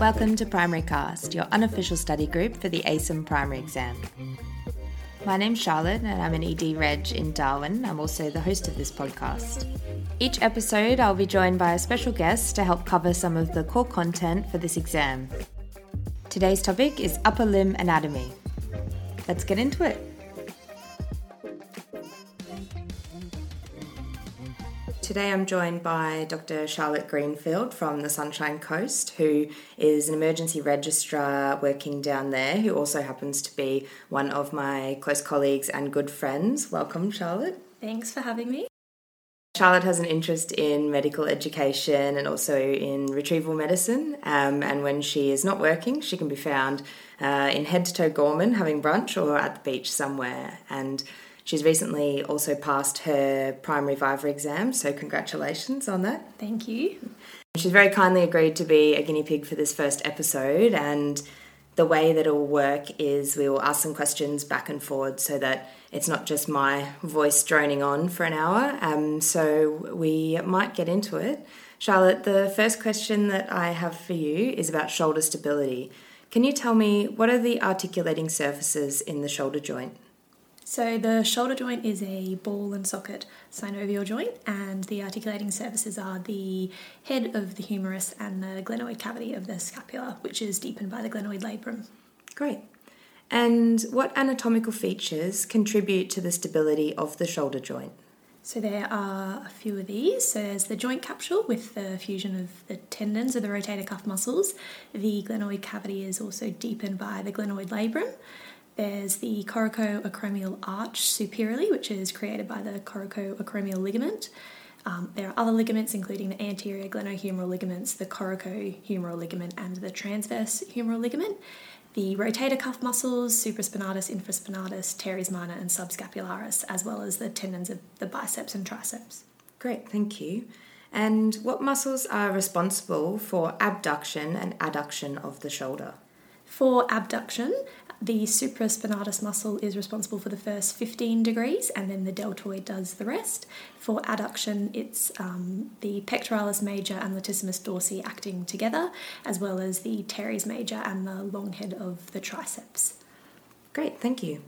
Welcome to Primary Cast, your unofficial study group for the ACEM primary exam. My name's Charlotte and I'm an ED Reg in Darwin. I'm also the host of this podcast. Each episode, I'll be joined by a special guest to help cover some of the core content for this exam. Today's topic is upper limb anatomy. Let's get into it. Today I'm joined by Dr. Charlotte Greenfield from the Sunshine Coast, who is an emergency registrar working down there, who also happens to be one of my close colleagues and good friends. Welcome, Charlotte. Thanks for having me. Charlotte has an interest in medical education and also in retrieval medicine. Um, and when she is not working, she can be found uh, in head to toe Gorman having brunch or at the beach somewhere. And She's recently also passed her primary Viva exam, so congratulations on that. Thank you. She's very kindly agreed to be a guinea pig for this first episode, and the way that it will work is we will ask some questions back and forward so that it's not just my voice droning on for an hour. Um, so we might get into it. Charlotte, the first question that I have for you is about shoulder stability. Can you tell me what are the articulating surfaces in the shoulder joint? So the shoulder joint is a ball and socket synovial joint, and the articulating surfaces are the head of the humerus and the glenoid cavity of the scapula, which is deepened by the glenoid labrum. Great. And what anatomical features contribute to the stability of the shoulder joint? So there are a few of these. So there's the joint capsule with the fusion of the tendons of the rotator cuff muscles. The glenoid cavity is also deepened by the glenoid labrum. There's the coracoacromial arch superiorly, which is created by the coracoacromial ligament. Um, there are other ligaments, including the anterior glenohumeral ligaments, the coracohumeral ligament, and the transverse humeral ligament. The rotator cuff muscles, supraspinatus, infraspinatus, teres minor, and subscapularis, as well as the tendons of the biceps and triceps. Great, thank you. And what muscles are responsible for abduction and adduction of the shoulder? For abduction, the supraspinatus muscle is responsible for the first 15 degrees, and then the deltoid does the rest. For adduction, it's um, the pectoralis major and latissimus dorsi acting together, as well as the teres major and the long head of the triceps. Great, thank you.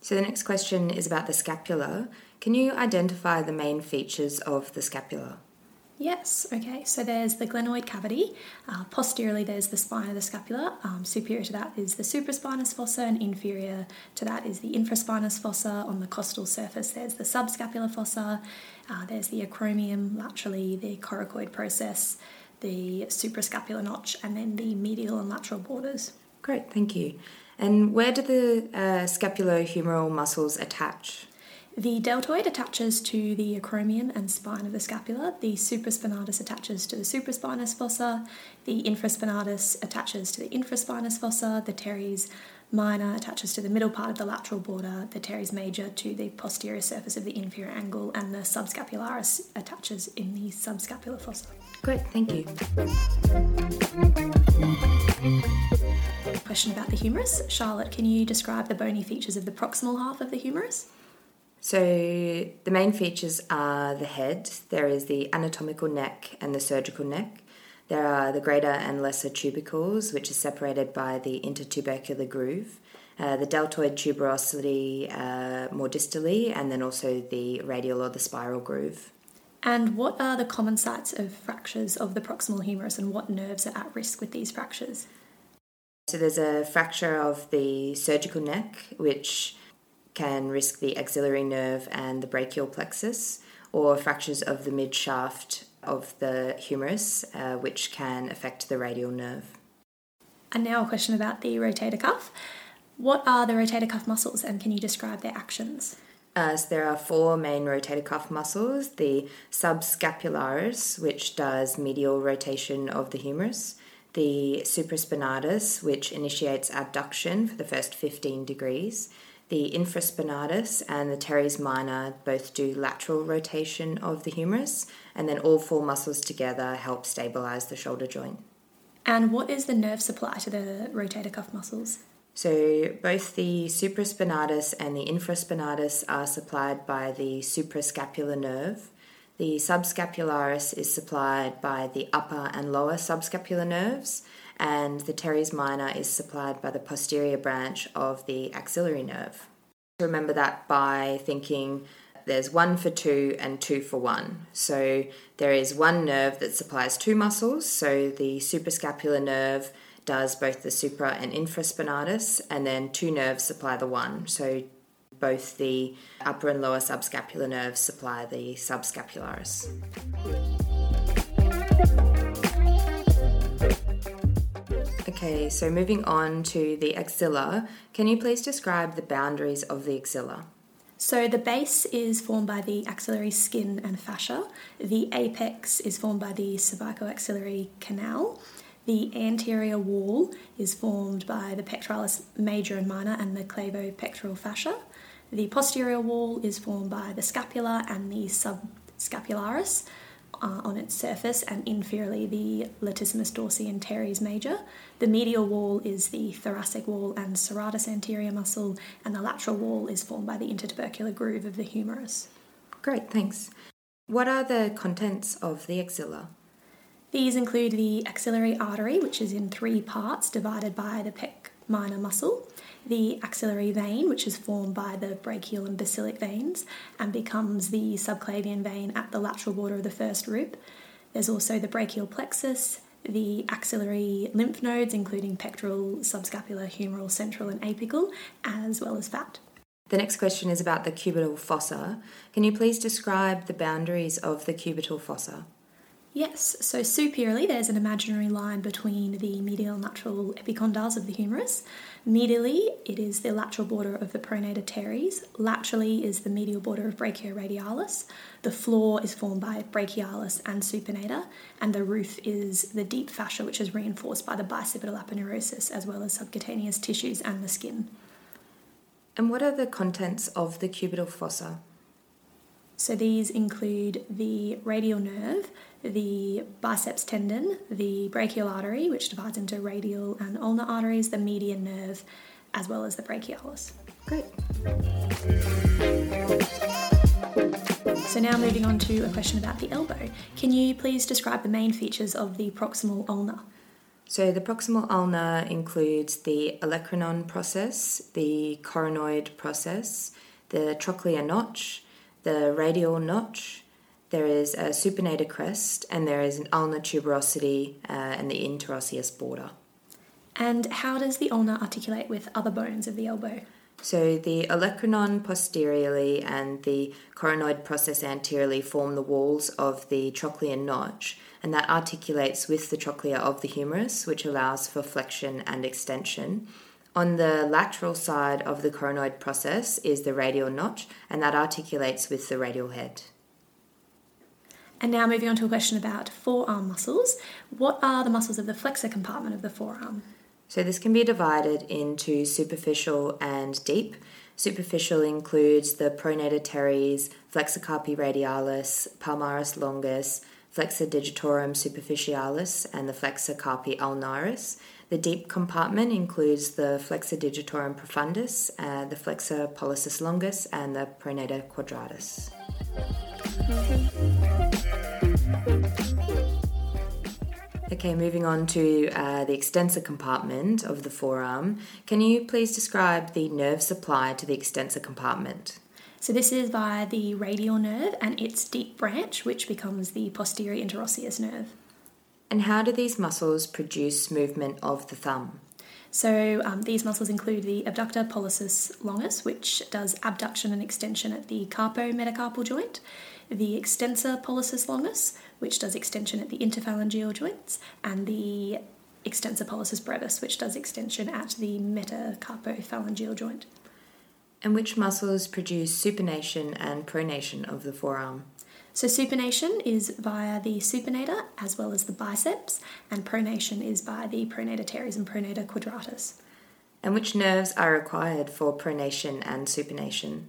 So the next question is about the scapula. Can you identify the main features of the scapula? Yes, okay, so there's the glenoid cavity. Uh, posteriorly, there's the spine of the scapula. Um, superior to that is the supraspinous fossa, and inferior to that is the infraspinous fossa. On the costal surface, there's the subscapular fossa. Uh, there's the acromion laterally, the coracoid process, the suprascapular notch, and then the medial and lateral borders. Great, thank you. And where do the uh, scapulohumeral muscles attach? The deltoid attaches to the acromion and spine of the scapula. The supraspinatus attaches to the supraspinous fossa. The infraspinatus attaches to the infraspinous fossa. The teres minor attaches to the middle part of the lateral border. The teres major to the posterior surface of the inferior angle. And the subscapularis attaches in the subscapular fossa. Great, thank you. Question about the humerus. Charlotte, can you describe the bony features of the proximal half of the humerus? So, the main features are the head, there is the anatomical neck and the surgical neck. There are the greater and lesser tubercles, which are separated by the intertubercular groove, uh, the deltoid tuberosity uh, more distally, and then also the radial or the spiral groove. And what are the common sites of fractures of the proximal humerus, and what nerves are at risk with these fractures? So, there's a fracture of the surgical neck, which can risk the axillary nerve and the brachial plexus, or fractures of the mid shaft of the humerus, uh, which can affect the radial nerve. And now a question about the rotator cuff. What are the rotator cuff muscles and can you describe their actions? Uh, so there are four main rotator cuff muscles the subscapularis, which does medial rotation of the humerus, the supraspinatus, which initiates abduction for the first 15 degrees, the infraspinatus and the teres minor both do lateral rotation of the humerus, and then all four muscles together help stabilize the shoulder joint. And what is the nerve supply to the rotator cuff muscles? So, both the supraspinatus and the infraspinatus are supplied by the suprascapular nerve. The subscapularis is supplied by the upper and lower subscapular nerves, and the teres minor is supplied by the posterior branch of the axillary nerve. Remember that by thinking there's one for two and two for one. So there is one nerve that supplies two muscles, so the suprascapular nerve does both the supra and infraspinatus, and then two nerves supply the one. So both the upper and lower subscapular nerves supply the subscapularis. Okay, so moving on to the axilla, can you please describe the boundaries of the axilla? So the base is formed by the axillary skin and fascia. The apex is formed by the cervicoaxillary canal. The anterior wall is formed by the pectoralis major and minor and the clavopectoral fascia. The posterior wall is formed by the scapula and the subscapularis uh, on its surface, and inferiorly the latissimus dorsi and teres major. The medial wall is the thoracic wall and serratus anterior muscle, and the lateral wall is formed by the intertubercular groove of the humerus. Great, thanks. What are the contents of the axilla? These include the axillary artery, which is in three parts divided by the pec minor muscle, the axillary vein, which is formed by the brachial and basilic veins and becomes the subclavian vein at the lateral border of the first rib. There's also the brachial plexus, the axillary lymph nodes, including pectoral, subscapular, humeral, central, and apical, as well as fat. The next question is about the cubital fossa. Can you please describe the boundaries of the cubital fossa? Yes, so superiorly there's an imaginary line between the medial and lateral epicondyles of the humerus. Medially, it is the lateral border of the pronator teres. Laterally is the medial border of brachioradialis. The floor is formed by brachialis and supinator, and the roof is the deep fascia, which is reinforced by the bicipital aponeurosis, as well as subcutaneous tissues and the skin. And what are the contents of the cubital fossa? So these include the radial nerve, the biceps tendon, the brachial artery, which divides into radial and ulnar arteries, the median nerve, as well as the brachialis. Great. So now moving on to a question about the elbow. Can you please describe the main features of the proximal ulna? So the proximal ulna includes the olecranon process, the coronoid process, the trochlear notch, the radial notch, there is a supinator crest, and there is an ulnar tuberosity uh, and the interosseous border. And how does the ulna articulate with other bones of the elbow? So the olecranon posteriorly and the coronoid process anteriorly form the walls of the trochlear notch, and that articulates with the trochlea of the humerus, which allows for flexion and extension. On the lateral side of the coronoid process is the radial notch, and that articulates with the radial head. And now moving on to a question about forearm muscles. What are the muscles of the flexor compartment of the forearm? So this can be divided into superficial and deep. Superficial includes the pronator teres, flexor carpi radialis, palmaris longus, flexor digitorum superficialis, and the flexor carpi ulnaris. The deep compartment includes the flexor digitorum profundus, uh, the flexor pollicis longus, and the pronator quadratus. Okay, moving on to uh, the extensor compartment of the forearm. Can you please describe the nerve supply to the extensor compartment? So, this is via the radial nerve and its deep branch, which becomes the posterior interosseous nerve. And how do these muscles produce movement of the thumb? So, um, these muscles include the abductor pollicis longus, which does abduction and extension at the carpometacarpal joint, the extensor pollicis longus, which does extension at the interphalangeal joints, and the extensor pollicis brevis, which does extension at the metacarpophalangeal joint. And which muscles produce supination and pronation of the forearm? So, supination is via the supinator as well as the biceps, and pronation is by the pronator teres and pronator quadratus. And which nerves are required for pronation and supination?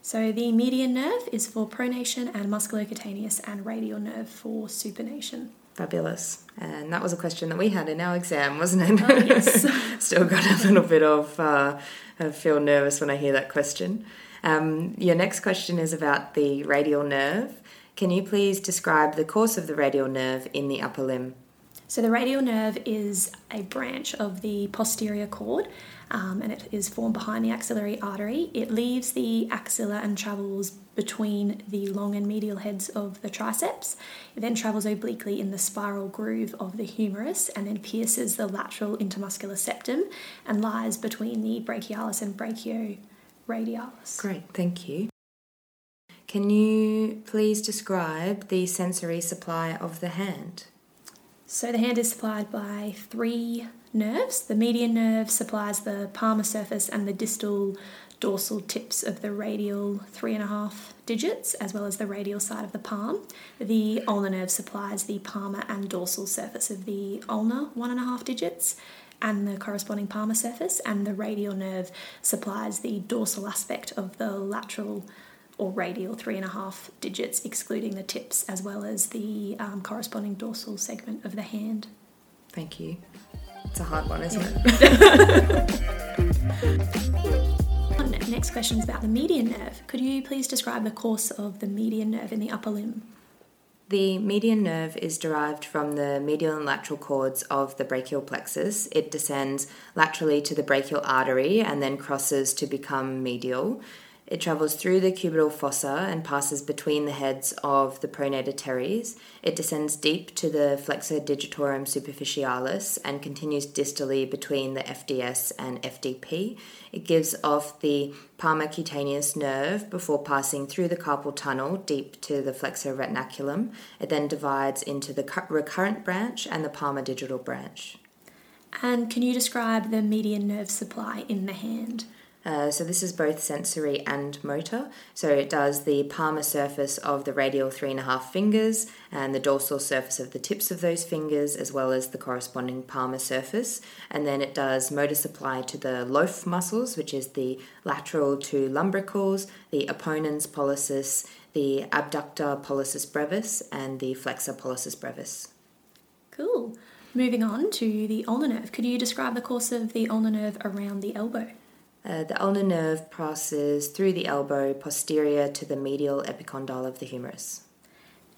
So the median nerve is for pronation and musculocutaneous and radial nerve for supination. Fabulous. And that was a question that we had in our exam, wasn't it? Oh, yes. Still got a little bit of, uh, I feel nervous when I hear that question. Um, your next question is about the radial nerve. Can you please describe the course of the radial nerve in the upper limb? So the radial nerve is a branch of the posterior cord um, and it is formed behind the axillary artery. It leaves the axilla and travels between the long and medial heads of the triceps. It then travels obliquely in the spiral groove of the humerus and then pierces the lateral intermuscular septum and lies between the brachialis and brachioradialis. Great, thank you. Can you please describe the sensory supply of the hand? So the hand is supplied by three nerves. The median nerve supplies the palmar surface and the distal dorsal tips of the radial three and a half digits, as well as the radial side of the palm. The ulnar nerve supplies the palmar and dorsal surface of the ulnar one and a half digits and the corresponding palmar surface, and the radial nerve supplies the dorsal aspect of the lateral or radial three and a half digits, excluding the tips, as well as the um, corresponding dorsal segment of the hand. Thank you. It's a hard one, isn't it? Next question is about the median nerve. Could you please describe the course of the median nerve in the upper limb? The median nerve is derived from the medial and lateral cords of the brachial plexus. It descends laterally to the brachial artery and then crosses to become medial. It travels through the cubital fossa and passes between the heads of the pronator teres. It descends deep to the flexor digitorum superficialis and continues distally between the FDS and FDP. It gives off the palmar cutaneous nerve before passing through the carpal tunnel deep to the flexor retinaculum. It then divides into the recurrent branch and the palmar digital branch. And can you describe the median nerve supply in the hand? Uh, so this is both sensory and motor. So it does the palmar surface of the radial three and a half fingers and the dorsal surface of the tips of those fingers, as well as the corresponding palmar surface. And then it does motor supply to the loaf muscles, which is the lateral two lumbricals, the opponens pollicis, the abductor pollicis brevis, and the flexor pollicis brevis. Cool. Moving on to the ulnar nerve. Could you describe the course of the ulnar nerve around the elbow? Uh, the ulnar nerve passes through the elbow posterior to the medial epicondyle of the humerus.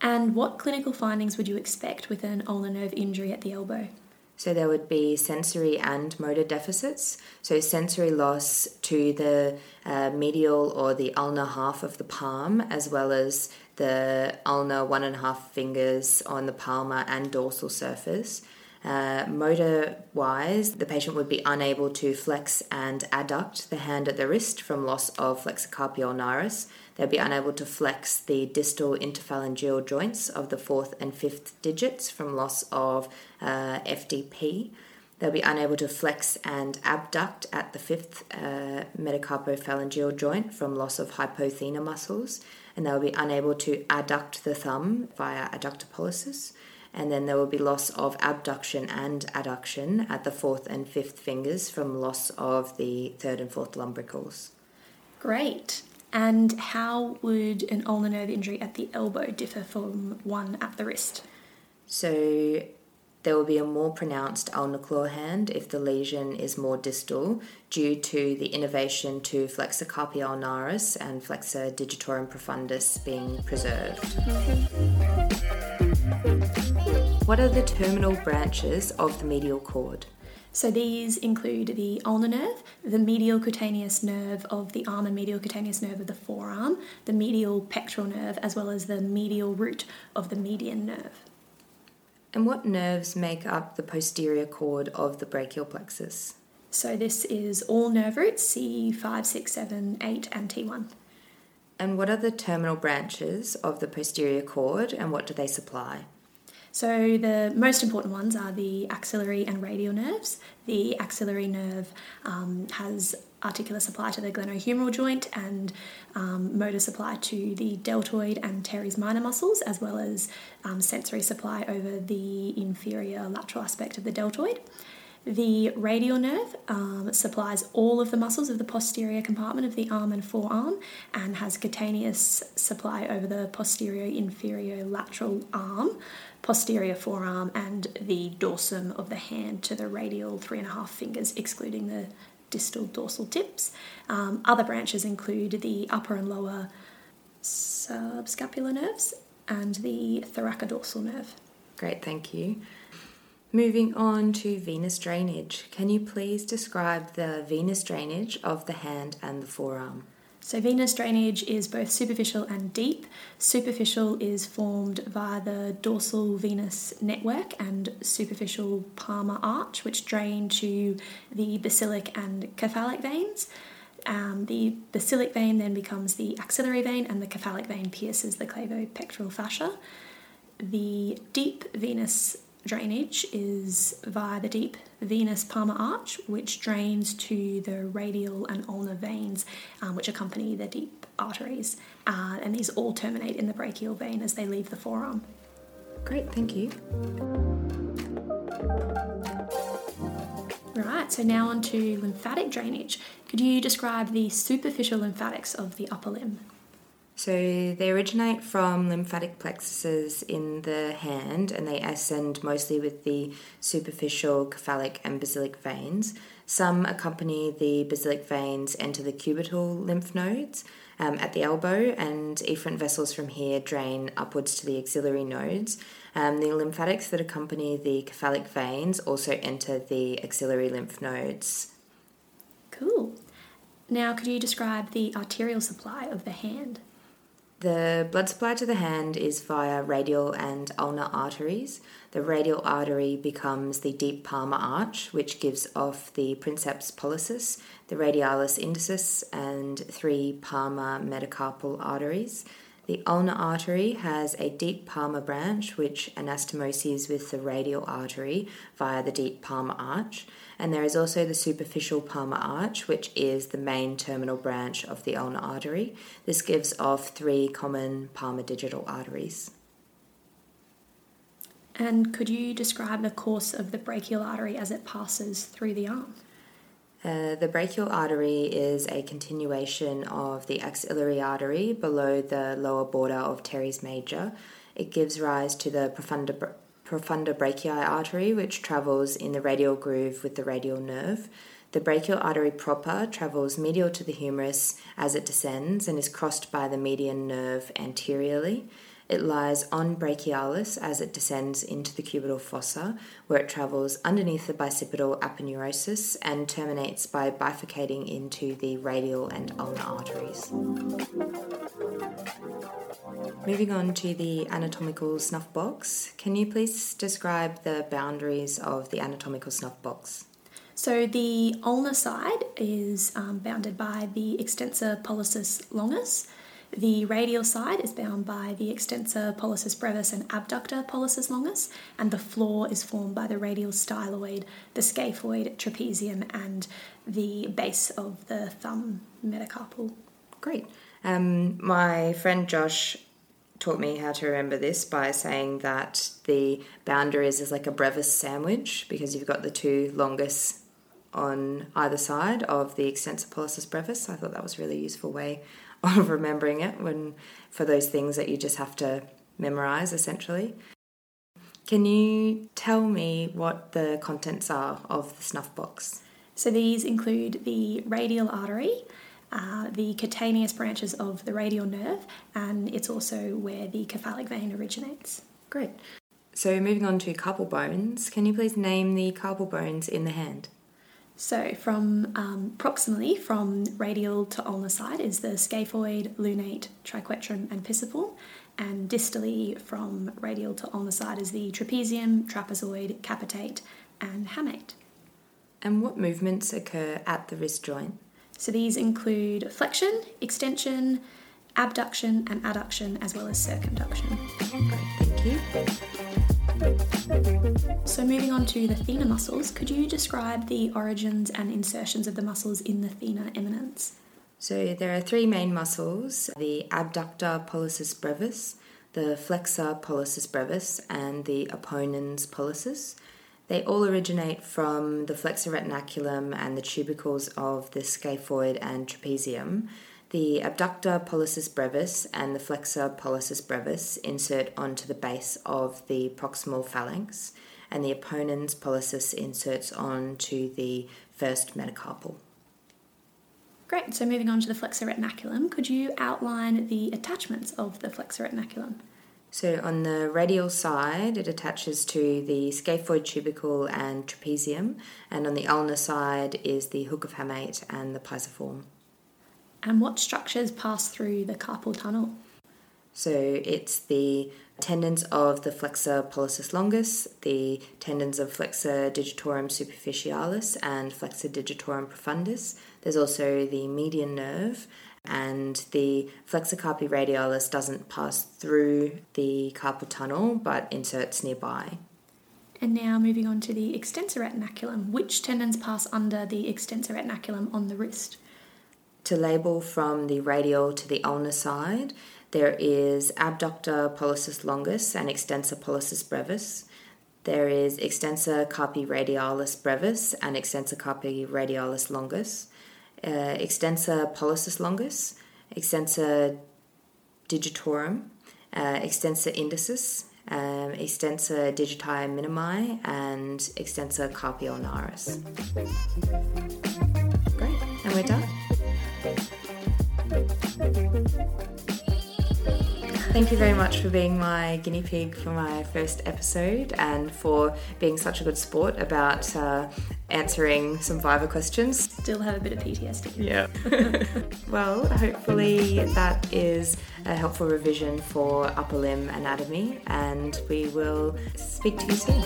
And what clinical findings would you expect with an ulnar nerve injury at the elbow? So there would be sensory and motor deficits. So sensory loss to the uh, medial or the ulnar half of the palm, as well as the ulnar one and a half fingers on the palmar and dorsal surface. Uh, motor wise, the patient would be unable to flex and adduct the hand at the wrist from loss of flexor carpi ulnaris. They'd be unable to flex the distal interphalangeal joints of the fourth and fifth digits from loss of uh, FDP. They'll be unable to flex and abduct at the fifth uh, metacarpophalangeal joint from loss of hypothenar muscles, and they'll be unable to adduct the thumb via adductor pollicis and then there will be loss of abduction and adduction at the fourth and fifth fingers from loss of the third and fourth lumbricals. Great. And how would an ulnar nerve injury at the elbow differ from one at the wrist? So there will be a more pronounced ulnar claw hand if the lesion is more distal due to the innervation to flexor carpi ulnaris and flexor digitorum profundus being preserved. Mm-hmm. What are the terminal branches of the medial cord? So these include the ulnar nerve, the medial cutaneous nerve of the arm and medial cutaneous nerve of the forearm, the medial pectoral nerve, as well as the medial root of the median nerve. And what nerves make up the posterior cord of the brachial plexus? So this is all nerve roots C5, 6, 7, 8, and T1. And what are the terminal branches of the posterior cord and what do they supply? So the most important ones are the axillary and radial nerves. The axillary nerve um, has articular supply to the glenohumeral joint and um, motor supply to the deltoid and teres minor muscles, as well as um, sensory supply over the inferior lateral aspect of the deltoid. The radial nerve um, supplies all of the muscles of the posterior compartment of the arm and forearm and has cutaneous supply over the posterior inferior lateral arm, posterior forearm, and the dorsum of the hand to the radial three and a half fingers, excluding the distal dorsal tips. Um, other branches include the upper and lower subscapular nerves and the thoracodorsal nerve. Great, thank you. Moving on to venous drainage. Can you please describe the venous drainage of the hand and the forearm? So, venous drainage is both superficial and deep. Superficial is formed via the dorsal venous network and superficial palmar arch, which drain to the basilic and cephalic veins. Um, the basilic vein then becomes the axillary vein, and the cephalic vein pierces the clavopectoral fascia. The deep venous drainage is via the deep venous palmar arch, which drains to the radial and ulnar veins, um, which accompany the deep arteries. Uh, and these all terminate in the brachial vein as they leave the forearm. Great, thank you. Right, so now on to lymphatic drainage. Could you describe the superficial lymphatics of the upper limb? So they originate from lymphatic plexuses in the hand and they ascend mostly with the superficial cephalic and basilic veins. Some accompany the basilic veins enter the cubital lymph nodes um, at the elbow, and efferent vessels from here drain upwards to the axillary nodes. Um, the lymphatics that accompany the cephalic veins also enter the axillary lymph nodes. Cool. Now, could you describe the arterial supply of the hand? The blood supply to the hand is via radial and ulnar arteries. The radial artery becomes the deep palmar arch, which gives off the princeps pollicis, the radialis indicis, and three palmar metacarpal arteries. The ulnar artery has a deep palmar branch which anastomoses with the radial artery via the deep palmar arch, and there is also the superficial palmar arch, which is the main terminal branch of the ulnar artery. This gives off three common palmar digital arteries. And could you describe the course of the brachial artery as it passes through the arm? Uh, the brachial artery is a continuation of the axillary artery below the lower border of teres major. It gives rise to the profunda, profunda brachii artery, which travels in the radial groove with the radial nerve. The brachial artery proper travels medial to the humerus as it descends and is crossed by the median nerve anteriorly. It lies on brachialis as it descends into the cubital fossa, where it travels underneath the bicipital aponeurosis and terminates by bifurcating into the radial and ulnar arteries. Moving on to the anatomical snuff box, can you please describe the boundaries of the anatomical snuff box? So the ulnar side is um, bounded by the extensor pollicis longus, the radial side is bound by the extensor pollicis brevis and abductor pollicis longus, and the floor is formed by the radial styloid, the scaphoid trapezium, and the base of the thumb metacarpal. Great. Um, my friend Josh taught me how to remember this by saying that the boundaries is like a brevis sandwich because you've got the two longus on either side of the extensor pollicis brevis. I thought that was a really useful way of remembering it when for those things that you just have to memorize essentially. Can you tell me what the contents are of the snuff box? So these include the radial artery, uh, the cutaneous branches of the radial nerve, and it's also where the cephalic vein originates. Great. So moving on to carpal bones, can you please name the carpal bones in the hand? So, from um, proximally from radial to ulnar side is the scaphoid, lunate, triquetrum, and pisiform, and distally from radial to ulnar side is the trapezium, trapezoid, capitate, and hamate. And what movements occur at the wrist joint? So, these include flexion, extension, abduction, and adduction, as well as circumduction. Great, thank you. So, moving on to the thenar muscles, could you describe the origins and insertions of the muscles in the thenar eminence? So, there are three main muscles the abductor pollicis brevis, the flexor pollicis brevis, and the opponens pollicis. They all originate from the flexor retinaculum and the tubercles of the scaphoid and trapezium. The abductor pollicis brevis and the flexor pollicis brevis insert onto the base of the proximal phalanx, and the opponens pollicis inserts onto the first metacarpal. Great, so moving on to the flexor retinaculum, could you outline the attachments of the flexor retinaculum? So on the radial side, it attaches to the scaphoid tubercle and trapezium, and on the ulnar side is the hook of hamate and the pisiform. And what structures pass through the carpal tunnel? So it's the tendons of the flexor pollicis longus, the tendons of flexor digitorum superficialis and flexor digitorum profundus. There's also the median nerve and the flexor carpi radialis doesn't pass through the carpal tunnel but inserts nearby. And now moving on to the extensor retinaculum. Which tendons pass under the extensor retinaculum on the wrist? To label from the radial to the ulnar side, there is abductor pollicis longus and extensor pollicis brevis. There is extensor carpi radialis brevis and extensor carpi radialis longus. Uh, extensor pollicis longus, extensor digitorum, uh, extensor indicis, um, extensor digiti minimi, and extensor carpi ulnaris. Great, and we're done. Thank you very much for being my guinea pig for my first episode and for being such a good sport about uh, answering some Viva questions. Still have a bit of PTSD. Yeah. well, hopefully that is a helpful revision for upper limb anatomy, and we will speak to you soon.